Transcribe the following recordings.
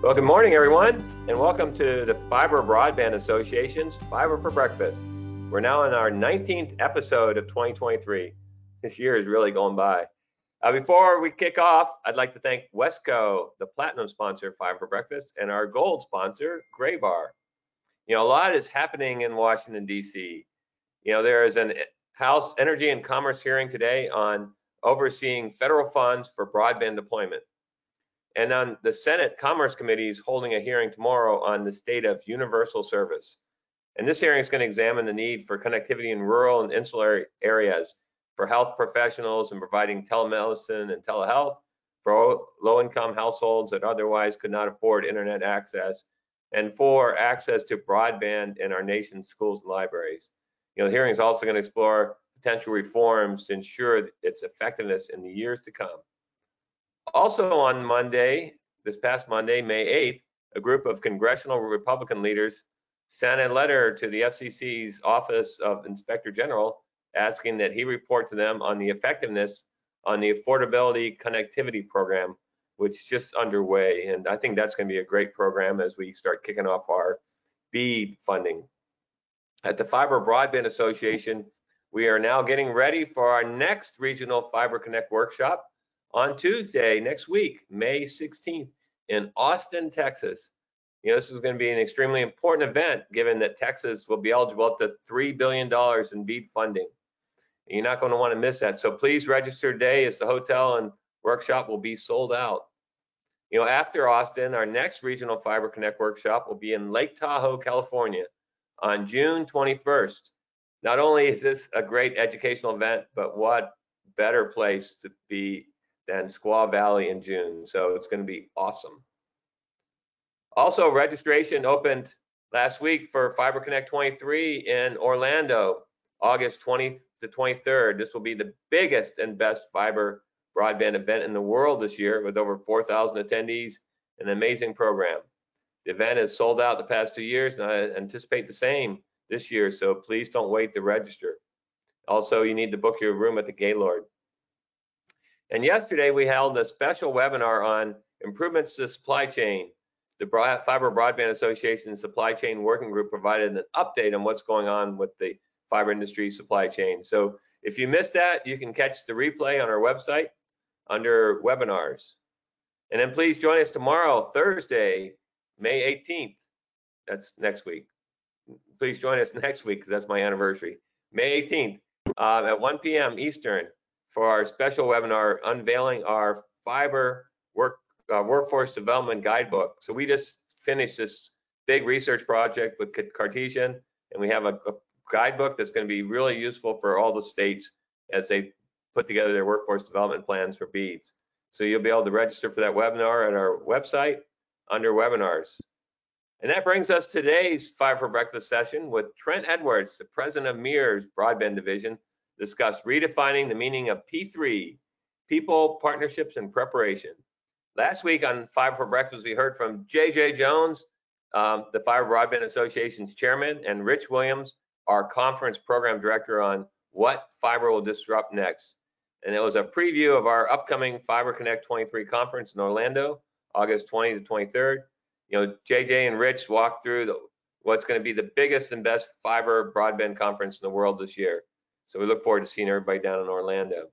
Well, good morning, everyone, and welcome to the Fiber Broadband Association's Fiber for Breakfast. We're now in our 19th episode of 2023. This year is really going by. Uh, before we kick off, I'd like to thank Wesco, the platinum sponsor of Fiber for Breakfast, and our gold sponsor, Graybar. You know, a lot is happening in Washington, D.C. You know, there is an House Energy and Commerce hearing today on overseeing federal funds for broadband deployment. And on the Senate Commerce Committee is holding a hearing tomorrow on the state of universal service. And this hearing is going to examine the need for connectivity in rural and insular areas for health professionals and providing telemedicine and telehealth for low-income households that otherwise could not afford internet access and for access to broadband in our nation's schools and libraries. You know, the hearing is also going to explore potential reforms to ensure its effectiveness in the years to come. Also on Monday, this past Monday, May 8th, a group of congressional Republican leaders sent a letter to the FCC's Office of Inspector General asking that he report to them on the effectiveness on the Affordability Connectivity Program, which is just underway. And I think that's going to be a great program as we start kicking off our BEAD funding. At the Fiber Broadband Association, we are now getting ready for our next Regional Fiber Connect workshop on Tuesday next week, May 16th in Austin, Texas. You know, this is going to be an extremely important event given that Texas will be eligible up to $3 billion in BEAD funding. You're not going to want to miss that. So please register today as the hotel and workshop will be sold out. You know, after Austin, our next Regional Fiber Connect workshop will be in Lake Tahoe, California on June 21st. Not only is this a great educational event, but what better place to be than Squaw Valley in June. So it's going to be awesome. Also, registration opened last week for Fiber Connect 23 in Orlando, August 20th to 23rd. This will be the biggest and best fiber broadband event in the world this year with over 4,000 attendees, and an amazing program. The event has sold out the past two years, and I anticipate the same this year, so please don't wait to register. Also, you need to book your room at the Gaylord. And yesterday we held a special webinar on improvements to supply chain. The Fiber Broadband Association Supply Chain Working Group provided an update on what's going on with the fiber industry supply chain. So if you missed that, you can catch the replay on our website under webinars. And then please join us tomorrow, Thursday, May 18th. That's next week. Please join us next week because that's my anniversary. May 18th uh, at 1 p.m. Eastern for our special webinar unveiling our fiber work uh, workforce development guidebook. So we just finished this big research project with Cartesian, and we have a, a guidebook that's going to be really useful for all the states as they put together their workforce development plans for BEADs. So you'll be able to register for that webinar at our website under webinars. And that brings us today's Fiber for Breakfast session with Trent Edwards, the president of Mears Broadband Division, discuss redefining the meaning of P3, people, partnerships, and preparation. Last week on Fiber for Breakfast, we heard from JJ Jones, um, the Fiber Broadband Association's chairman, and Rich Williams, our conference program director on what fiber will disrupt next. And it was a preview of our upcoming Fiber Connect 23 conference in Orlando, August 20 to 23rd. You know, JJ and Rich walked through the, what's going to be the biggest and best fiber broadband conference in the world this year. So we look forward to seeing everybody down in Orlando.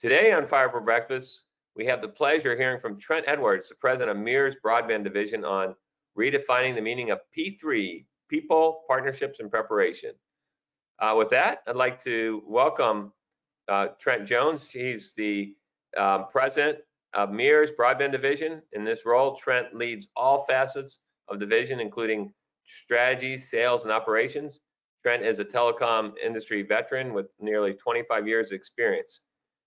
Today on Fiber for Breakfast, we have the pleasure of hearing from Trent Edwards, the president of Mears Broadband Division on redefining the meaning of P3, people, partnerships, and preparation. Uh, with that, I'd like to welcome uh, Trent Jones. He's the um, president of Mears Broadband Division. In this role, Trent leads all facets of division, including strategy, sales, and operations. Trent is a telecom industry veteran with nearly 25 years of experience.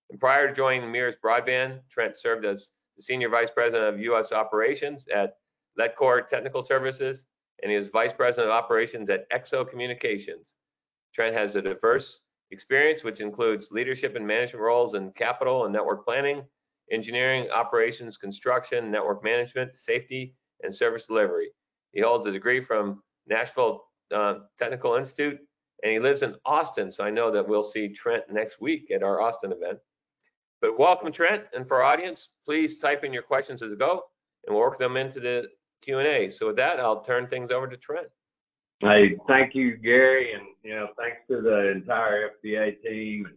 And prior to joining Mears Broadband, Trent served as the Senior Vice President of U.S. Operations at Ledcor Technical Services and he is Vice President of Operations at XO Communications. Trent has a diverse experience, which includes leadership and management roles in capital and network planning, engineering, operations, construction, network management, safety, and service delivery. He holds a degree from Nashville uh, Technical Institute, and he lives in Austin. So I know that we'll see Trent next week at our Austin event. But welcome, Trent, and for our audience, please type in your questions as we go, and we'll work them into the Q&A. So with that, I'll turn things over to Trent. Hey, thank you, Gary, and you know, thanks to the entire FBA team,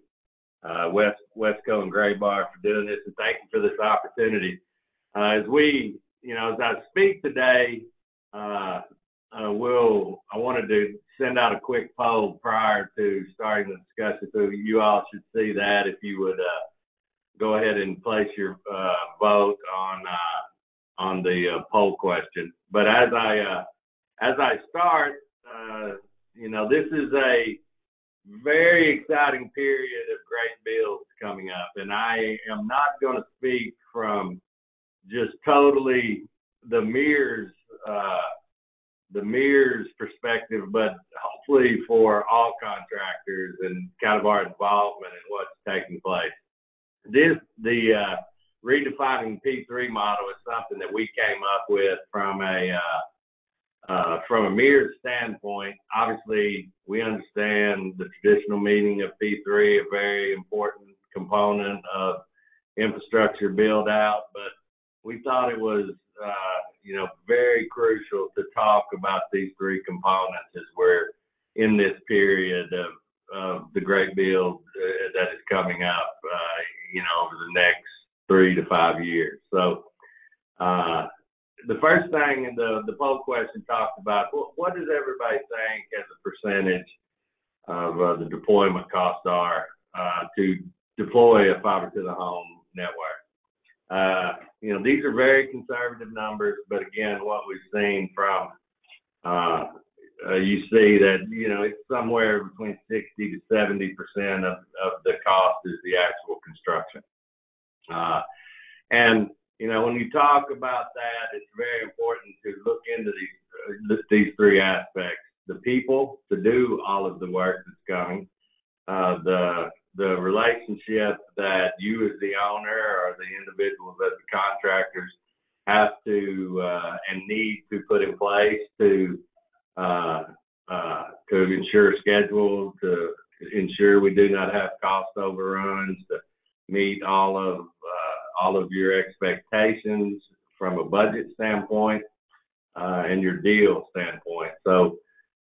uh, West Wesco and Graybar for doing this, and thank you for this opportunity. Uh, as we, you know, as I speak today, uh, uh, will I wanted to send out a quick poll prior to starting the discussion, so you all should see that if you would uh, go ahead and place your uh, vote on uh, on the uh, poll question. But as I uh, as I start, uh, you know, this is a very exciting period of great builds coming up, and I am not going to speak from just totally the uh, the Mears perspective, but hopefully for all contractors and kind of our involvement in what's taking place. This the uh, redefining P3 model is something that we came up with from a uh, uh, from a Mears standpoint, obviously we understand the traditional meaning of P3, a very important component of infrastructure build out, but we thought it was, uh, you know, very crucial to talk about these three components as we're in this period of, of the great build uh, that is coming up, uh, you know, over the next three to five years. So, uh, the first thing in the the poll question talked about what, what does everybody think as a percentage of uh, the deployment costs are to deploy a fiber to the home network. You know these are very conservative numbers, but again, what we've seen from uh, uh, you see that you know it's somewhere between 60 to 70 percent of, of the cost is the actual construction. Uh, and you know, when you talk about that, it's very important to look into these uh, these three aspects: the people to do all of the work that's coming, uh, the the relationship that you as the owner or the individuals as the contractors have to uh, and need to put in place to uh, uh, to ensure schedule, to ensure we do not have cost overruns, to meet all of all of your expectations from a budget standpoint uh, and your deal standpoint. So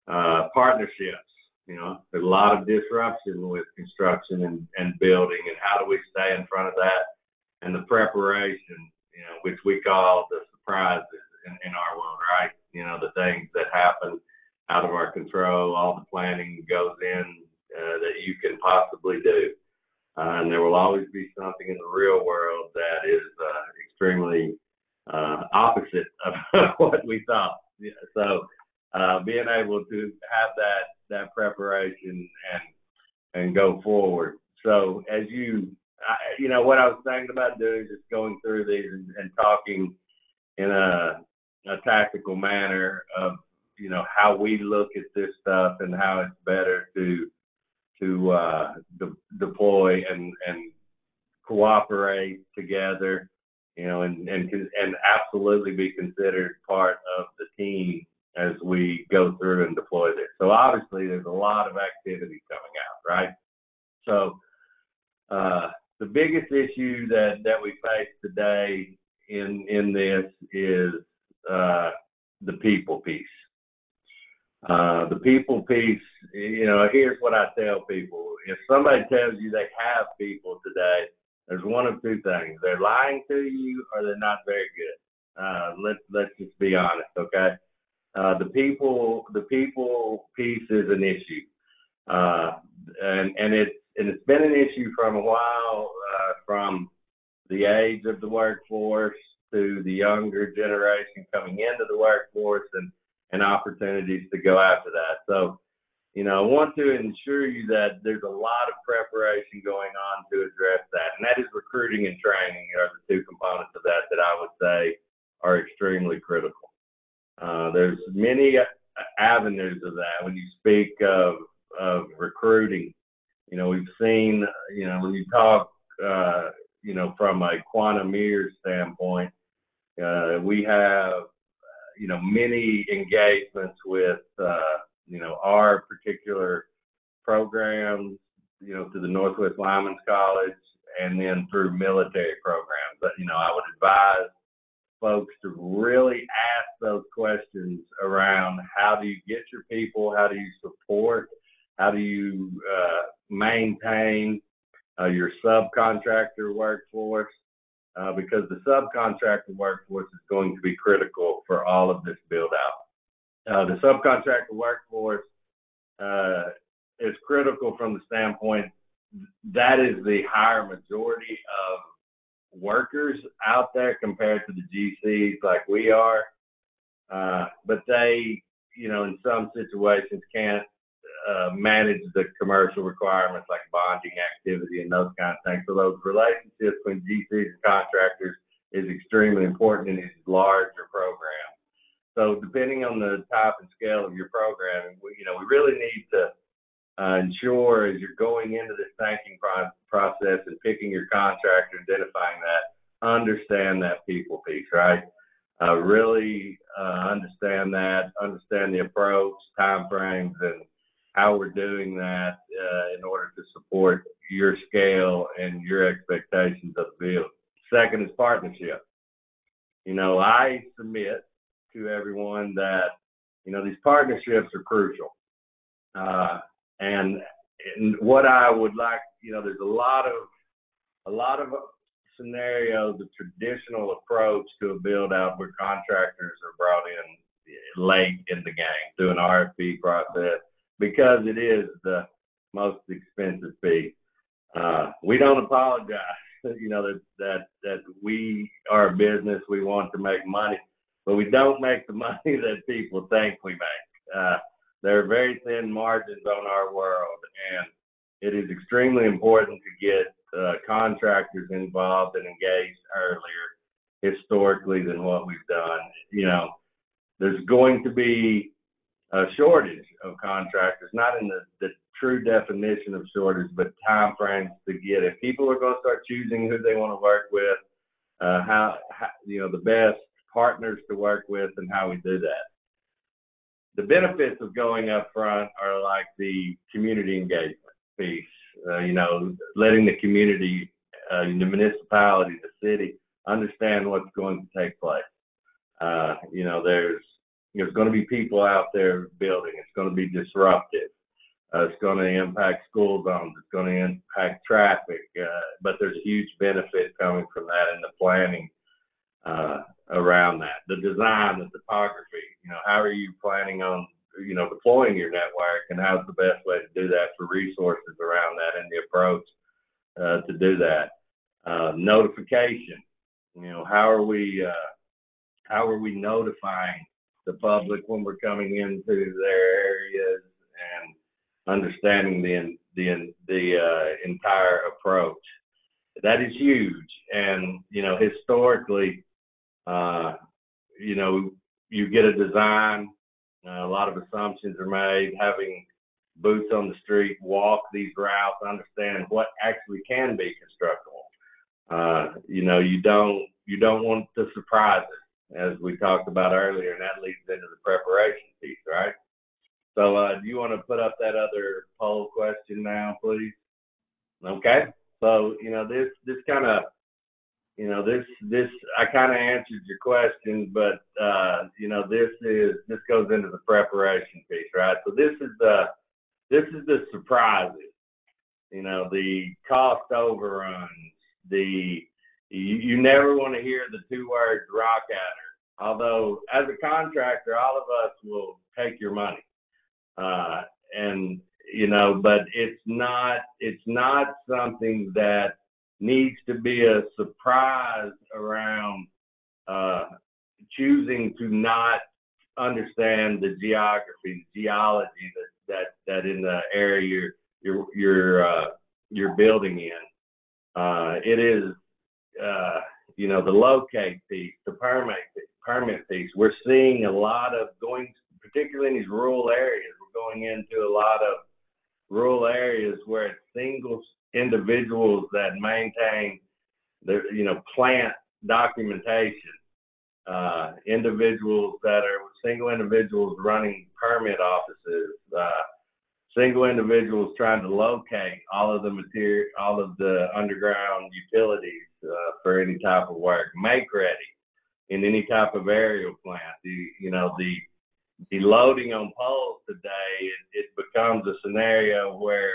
uh, partnerships, you know, there's a lot of disruption with construction and, and building, and how do we stay in front of that? And the preparation, you know, which we call the surprises in, in our world, right? You know, the things that happen out of our control, all the planning goes in uh, that you can possibly do. Uh, and there will always be something in the real world that is uh, extremely uh, opposite of what we thought. So uh, being able to have that that preparation and and go forward. So as you I, you know what I was thinking about doing is just going through these and, and talking in a a tactical manner of you know how we look at this stuff and how it's better to to uh, de- deploy and and cooperate together, you know, and and and absolutely be considered part of the team as we go through and deploy this. So obviously, there's a lot of activity coming out, right? So uh, the biggest issue that that we face today in in this is uh, the people piece. Uh, the people piece, you know, here's what I tell people. If somebody tells you they have people today, there's one of two things. They're lying to you or they're not very good. Uh, let's, let's just be honest, okay? Uh, the people, the people piece is an issue. Uh, and, and it's, and it's been an issue from a while, uh, from the age of the workforce to the younger generation coming into the workforce and, and opportunities to go after that. So, you know, I want to ensure you that there's a lot of preparation going on to address that. And that is recruiting and training are the two components of that that I would say are extremely critical. Uh, there's many avenues of that when you speak of of recruiting. You know, we've seen, you know, when you talk, uh, you know, from a Quanta Mears standpoint, uh, we have, you know, many engagements with, uh, you know, our particular programs, you know, through the Northwest Lineman's College and then through military programs. But, you know, I would advise folks to really ask those questions around how do you get your people, how do you support, how do you uh, maintain uh, your subcontractor workforce, uh, because the subcontractor workforce is going to be critical for all of this build out. Uh, the subcontractor workforce uh, is critical from the standpoint that is the higher majority of workers out there compared to the GCs like we are. Uh, but they, you know, in some situations can't uh, manage the commercial requirements like bonding activity and those kind of things. So those relationships between GCs and contractors is extremely important in these larger programs. So depending on the type and scale of your programming, we, you know, we really need to uh, ensure as you're going into this banking pro- process and picking your contractor, identifying that, understand that people piece, right? Uh, really uh, understand that, understand the approach, time frames, and how we're doing that uh, in order to support your scale and your expectations of the build. Second is partnership. You know, I submit to everyone that, you know, these partnerships are crucial. Uh, and, and what I would like, you know, there's a lot of a lot of scenarios, the traditional approach to a build out where contractors are brought in late in the game through an RFP process because it is the most expensive fee. Uh, we don't apologize, you know, that, that, that we are a business, we want to make money, but we don't make the money that people think we make. Uh, there are very thin margins on our world, and it is extremely important to get uh, contractors involved and engaged earlier historically than what we've done. You know, there's going to be a shortage of contractors, not in the, the true definition of shortage, but time frames to get it. People are going to start choosing who they want to work with, uh, how, how, you know, the best partners to work with and how we do that the benefits of going up front are like the community engagement piece. Uh, you know, letting the community, uh, the municipality, the city understand what's going to take place. Uh, you know, there's there's going to be people out there building. It's going to be disruptive. Uh, it's going to impact school zones. It's going to impact traffic. Uh, but there's a huge benefit coming from that in the planning uh, around that. The design, the topography, you know, how are you planning on, you know, deploying your network and how's the best way to do that for resources around that and the approach uh, to do that. Uh, notification, you know, how are we, uh, how are we notifying the public when we're coming into their areas and understanding the, the, the uh, entire approach. That is huge. And, you know, historically, uh, you know, you get a design, uh, a lot of assumptions are made, having boots on the street, walk these routes, understand what actually can be constructible. Uh, you know, you don't you don't want the surprises, as we talked about earlier, and that leads into the preparation piece, right? So, uh, do you want to put up that other poll question now, please? Okay. So, you know, this this kind of you know this this I kind of answered your question, but uh, you know this is this goes into the preparation piece, right? So this is the this is the surprises, you know, the cost overruns, the you, you never want to hear the two words rock adder. Although as a contractor, all of us will take your money, uh, and you know, but it's not it's not something that needs to be a surprise around uh, choosing to not understand the geography, the geology that that that in the area you're you're you're uh, you're building in. Uh, it is uh, you know the locate piece, the permit permit piece. We're seeing a lot of going, particularly in these rural areas. We're going into a lot of rural areas where it's single individuals that maintain their, you know, plant documentation. Uh, individuals that are single individuals running permit offices. Uh, single individuals trying to locate all of the material, all of the underground utilities uh, for any type of work, make ready in any type of aerial plant. The you know the the loading on poles today, it, it becomes a scenario where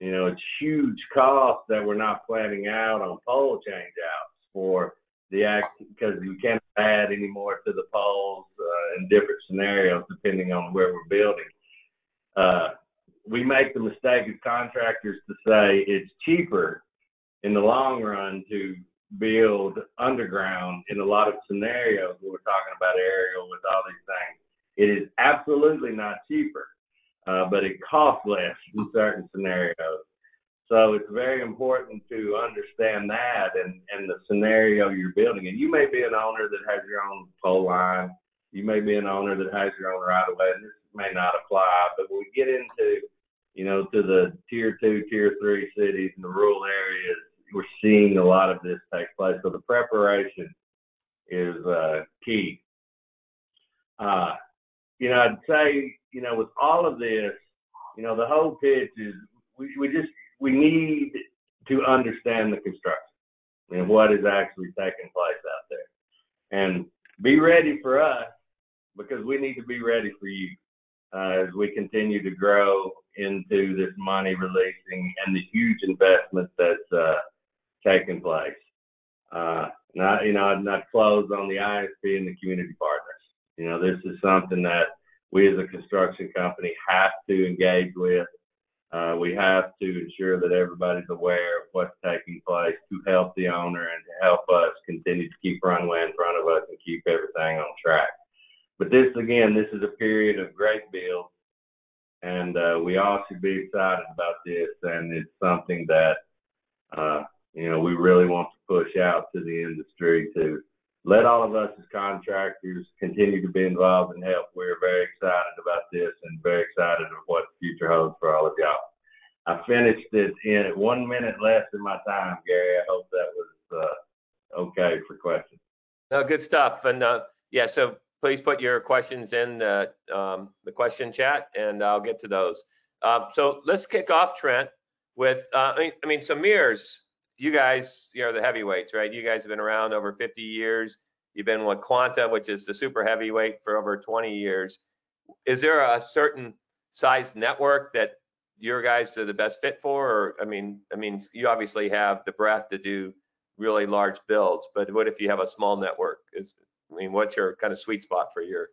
you know it's huge cost that we're not planning out on pole changeouts for the act because you can't add any more to the poles uh, in different scenarios depending on where we're building. Uh, we make the mistake as contractors to say it's cheaper in the long run to build underground in a lot of scenarios when we're talking about aerial with all these things. It is absolutely not cheaper, uh, but it costs less in certain scenarios. So it's very important to understand that and, and the scenario you're building. And you may be an owner that has your own pole line. You may be an owner that has your own right of way, and this may not apply. But when we get into you know, to the tier two, tier three cities and the rural areas, we're seeing a lot of this take place. So the preparation is uh, key. Uh, you know, I'd say, you know, with all of this, you know, the whole pitch is we, we just we need to understand the construction and what is actually taking place out there, and be ready for us because we need to be ready for you uh, as we continue to grow into this money releasing and the huge investment that's uh, taking place. Uh, not, you know, I've not close on the ISP and the community partners. You know, this is something that we as a construction company have to engage with. Uh, we have to ensure that everybody's aware of what's taking place to help the owner and to help us continue to keep runway in front of us and keep everything on track. But this, again, this is a period of great build and uh, we all should be excited about this. And it's something that uh, you know we really want to push out to the industry to let all of us as contractors continue to be involved and help. We're very excited about this and very excited of what the future holds for all of y'all. I finished it in one minute less than my time, Gary. I hope that was uh, okay for questions. No, good stuff. And uh, yeah, so please put your questions in the, um, the question chat and I'll get to those. Um, so let's kick off, Trent, with, uh, I, mean, I mean, so Mears, you guys, you know, the heavyweights, right? You guys have been around over 50 years. You've been with Quanta, which is the super heavyweight for over 20 years. Is there a certain size network that your guys are the best fit for? Or, I mean, I mean, you obviously have the breadth to do really large builds, but what if you have a small network? Is I mean, what's your kind of sweet spot for your?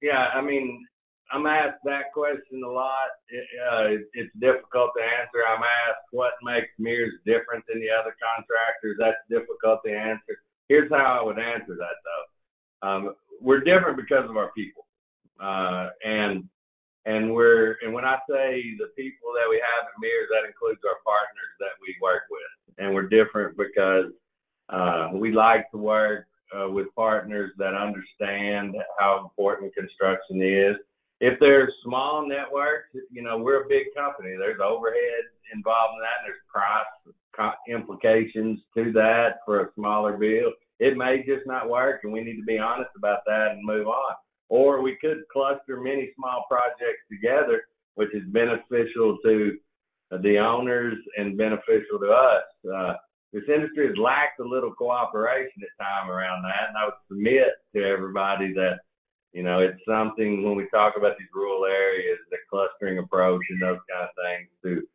Yeah, I mean, I'm asked that question a lot. It, uh, it's difficult to answer. I'm asked what makes Mears different than the other contractors. That's difficult to answer. Here's how I would answer that though. Um, we're different because of our people, uh, and and we're and when I say the people that we have at Mears, that includes our partners that we work with, and we're different because uh, we like to work uh, with partners that understand how important construction is. If there's small networks, you know, we're a big company. There's overhead involved in that, and there's price implications to that for a smaller bill. It may just not work, and we need to be honest about that and move on. Or we could cluster many small projects together, which is beneficial to the owners and beneficial to us. Uh, this industry has lacked a little cooperation at time around that, and I would submit to everybody that you know it's something when we talk about these rural areas, the clustering approach and those kind of things to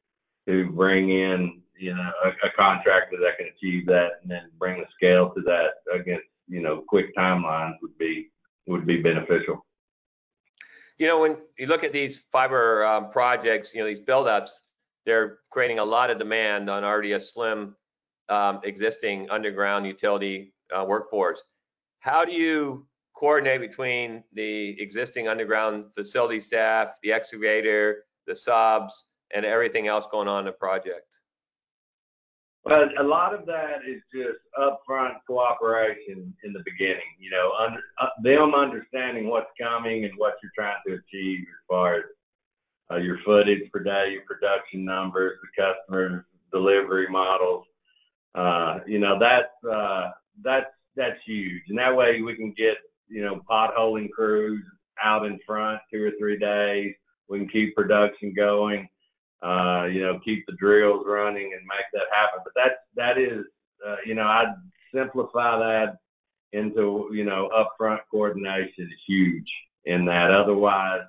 to bring in you know a, a contractor that can achieve that and then bring the scale to that against you know quick timelines would be would be beneficial. You know, when you look at these fiber um, projects, you know these buildups, they're creating a lot of demand on already a slim um, existing underground utility uh, workforce. How do you coordinate between the existing underground facility staff, the excavator, the subs, and everything else going on in the project? Well, a lot of that is just upfront cooperation in the beginning. You know, under, uh, them understanding what's coming and what you're trying to achieve as far as uh, your footage per day, your production numbers, the customer delivery models. Uh, you know, that's uh, that's that's huge, and that way we can get you know potholing crews out in front two or three days. We can keep production going. Uh, you know, keep the drills running and make that happen. But that that is, uh, you know, I'd simplify that into you know upfront coordination is huge in that. Otherwise,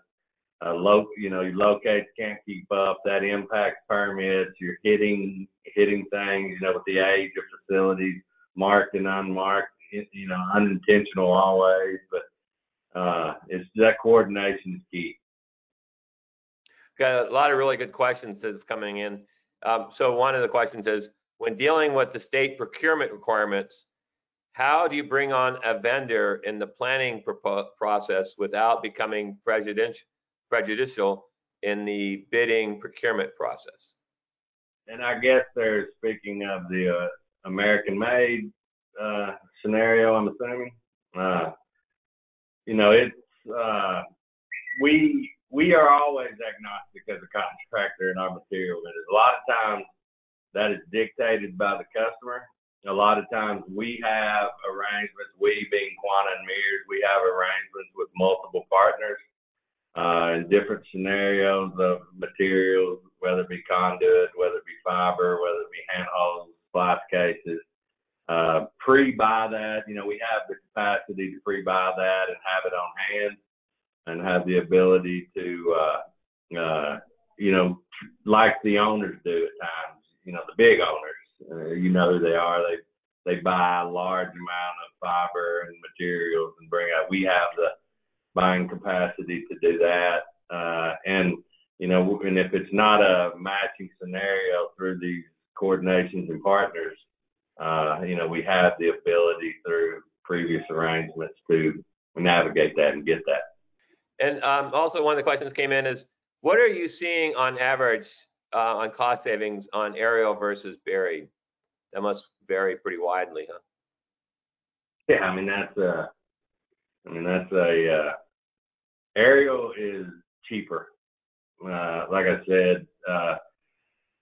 uh, you know, your locates can't keep up. That impacts permits. You're hitting hitting things, you know, with the age of facilities, marked and unmarked, you know, unintentional always. But uh, it's that coordination is key. Got a lot of really good questions that's coming in. Um, so one of the questions is, when dealing with the state procurement requirements, how do you bring on a vendor in the planning process without becoming prejudicial? Prejudicial in the bidding procurement process. And I guess they're speaking of the uh, American made uh, scenario, I'm assuming. Uh, you know, it's, uh, we, we are always agnostic as a contractor in our material vendors. A lot of times that is dictated by the customer. A lot of times we have arrangements, we being Quanta and Mears, we have arrangements with multiple partners uh, in different scenarios of materials, whether it be conduit, whether it be fiber, whether it be handholds, splice cases. Uh, pre-buy that, you know, we have the capacity to pre-buy that and have it on hand and have the ability to, uh, uh, you know, like the owners do at times, you know, the big owners, uh, you know who they are. They, they buy a large amount of fiber and materials and bring out, we have the, buying capacity to do that. Uh, and, you know, and if it's not a matching scenario through these coordinations and partners, uh, you know, we have the ability through previous arrangements to navigate that and get that. And um, also, one of the questions came in is, what are you seeing on average uh, on cost savings on aerial versus buried? That must vary pretty widely, huh? Yeah, I mean that's uh, I mean, that's a uh, aerial is cheaper. Uh, like I said, uh,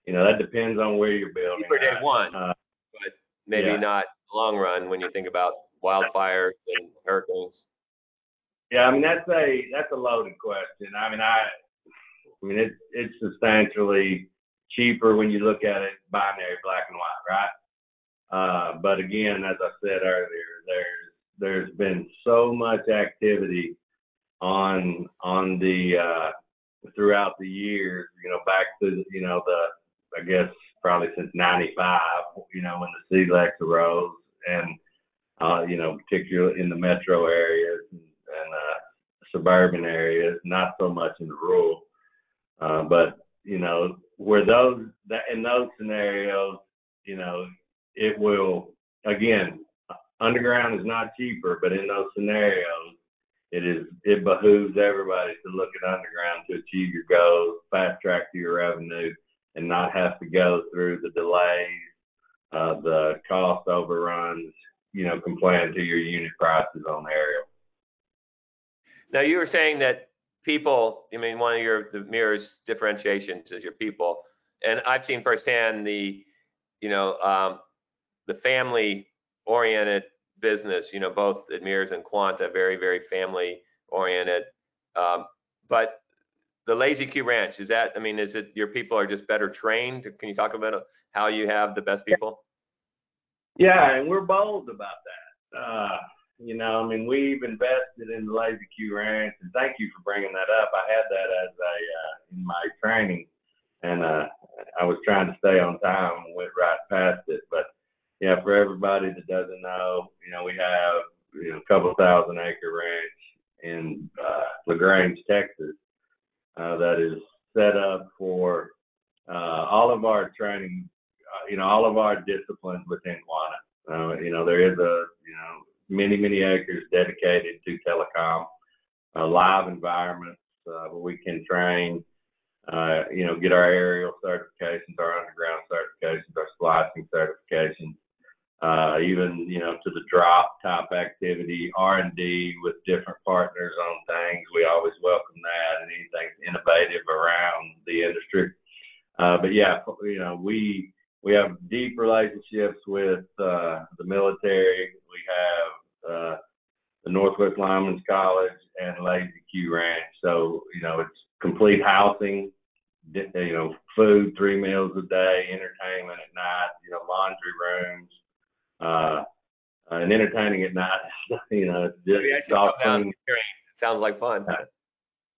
you know, that depends on where you're building. Cheaper day one, uh, but maybe yeah. not long run when you think about wildfires and hurricanes. Yeah, I mean that's a that's a loaded question. I mean, I, I mean it's it's substantially cheaper when you look at it binary, black and white, right? Uh, but again, as I said earlier, there's there's been so much activity on on the uh, throughout the years. You know, back to you know the I guess probably since '95. You know, when the CLECs arose, and uh, you know, particularly in the metro areas and, and uh, suburban areas, not so much in the rural. Uh, but you know, where those that in those scenarios, you know, it will again underground is not cheaper, but in those scenarios, it is it behooves everybody to look at underground to achieve your goals, fast track to your revenue, and not have to go through the delays, uh, the cost overruns, you know, complain to your unit prices on the aerial. Now you were saying that people, I mean, one of your the Mears differentiations is your people, and I've seen firsthand the, you know, um, the family oriented business. You know, both at Mears and Quanta, very very family oriented. Um, but the Lazy Q Ranch is that? I mean, is it your people are just better trained? Can you talk about how you have the best people? Yeah, and we're bold about that. Uh, you know, I mean, we've invested in the Lazy Q Ranch, and thank you for bringing that up. I had that as a uh, in my training, and uh, I was trying to stay on time and went right past it. But yeah, for everybody that doesn't know, you know, we have you know a couple thousand acre ranch in uh, La Grange, Texas, uh, that is set up for uh, all of our training, uh, you know, all of our disciplines within Quanta. Uh, you know, there is a you know many many acres dedicated to telecom, uh, live environments uh, where we can train uh, you know, get our aerial certifications, our underground certifications, our splicing certifications, uh, even you know to the drop type activity, R and D with different partners on things. We always welcome that and anything innovative around the industry. Uh, but yeah, you know we we have deep relationships with uh, the military. We have uh, the Northwest Lineman's College and Lazy Q Ranch. So you know it's complete housing, you know, food three meals a day, entertainment at night, you know, laundry rooms, uh, entertaining at night. you know, just it's all clean. It sounds like fun.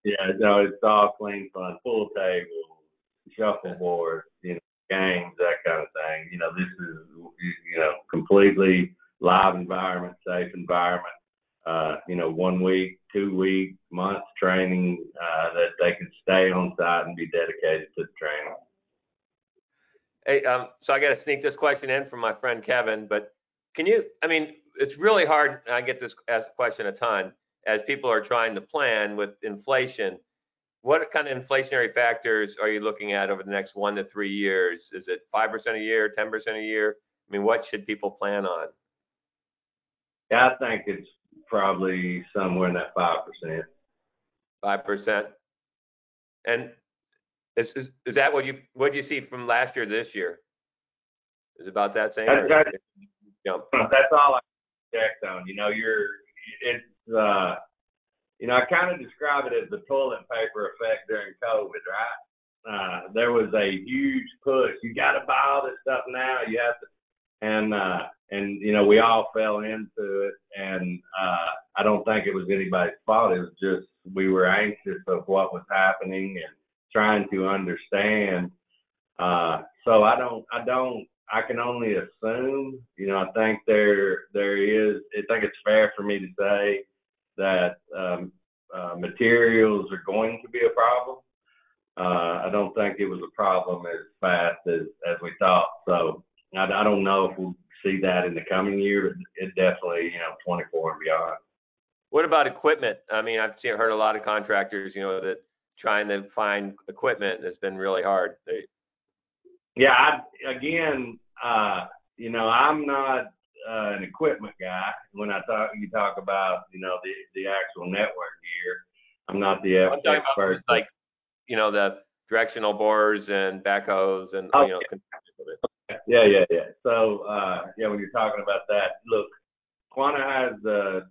Yeah, no, it's all clean fun, full table, shuffleboard, you know, games, that kind of thing. You know, this is you know completely live environment, safe environment. Uh, you know, one week, two week, months training uh, that they can stay on site and be dedicated to the training. Hey, um, so I got to sneak this question in from my friend Kevin, but can you? I mean, it's really hard. I get this question a ton as people are trying to plan with inflation. What kind of inflationary factors are you looking at over the next one to three years? Is it five percent a year, ten percent a year? I mean, what should people plan on? Yeah, I think it's probably somewhere in that five percent. Five percent. And is, is is that what you what you see from last year to this year? Is about that same? That, that, jump? That's all I on. You know, you're it's uh you know, I kind of describe it as the toilet paper effect during COVID, right? Uh, there was a huge push. You got to buy all this stuff now. You have to, and uh, and you know we all fell into it and uh I don't think it was anybody's fault it was just we were anxious of what was happening and trying to understand uh so I don't I don't I can only assume you know I think there there is I think it's fair for me to say that um uh materials are going to be a problem uh I don't think it was a problem as fast as as we thought so I, I don't know if we'll see that in the coming year, but it definitely, you know, 24 and beyond. What about equipment? I mean, I've seen, heard a lot of contractors, you know, that trying to find equipment has been really hard. They, yeah, I, again, uh, you know, I'm not uh, an equipment guy. When I talk, you talk about, you know, the the actual network gear. I'm not the I'm expert. Like, you know, the directional bores and backhoes and oh, you know. Yeah, yeah, yeah. So, uh, yeah, when you're talking about that, look, Quanta has the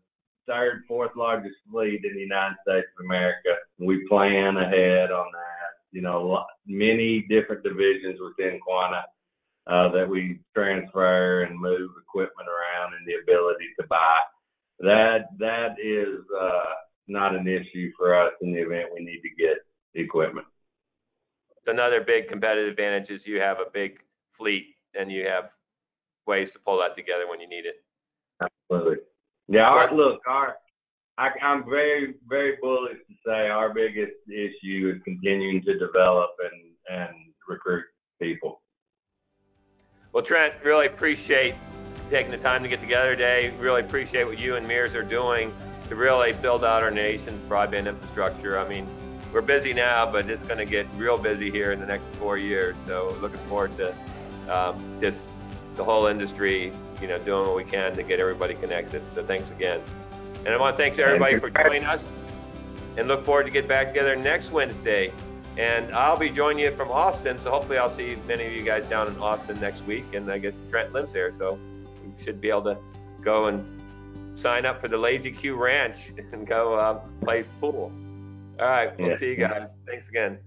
third, fourth largest fleet in the United States of America. We plan ahead on that. You know, many different divisions within Quanta uh, that we transfer and move equipment around and the ability to buy. That that is uh, not an issue for us in the event we need to get equipment. Another big competitive advantage is you have a big fleet and you have ways to pull that together when you need it. Absolutely. Yeah. Our, look, our I, I'm very very bullish to say our biggest issue is continuing to develop and and recruit people. Well, Trent, really appreciate taking the time to get together today. Really appreciate what you and Mears are doing to really build out our nation's broadband infrastructure. I mean, we're busy now, but it's going to get real busy here in the next four years. So looking forward to um, just the whole industry, you know, doing what we can to get everybody connected. So thanks again. And I want to thank everybody for joining us and look forward to get back together next Wednesday. And I'll be joining you from Austin. So hopefully I'll see many of you guys down in Austin next week. And I guess Trent lives there. So we should be able to go and sign up for the Lazy Q Ranch and go uh, play pool. All right. We'll yeah. see you guys. Thanks again.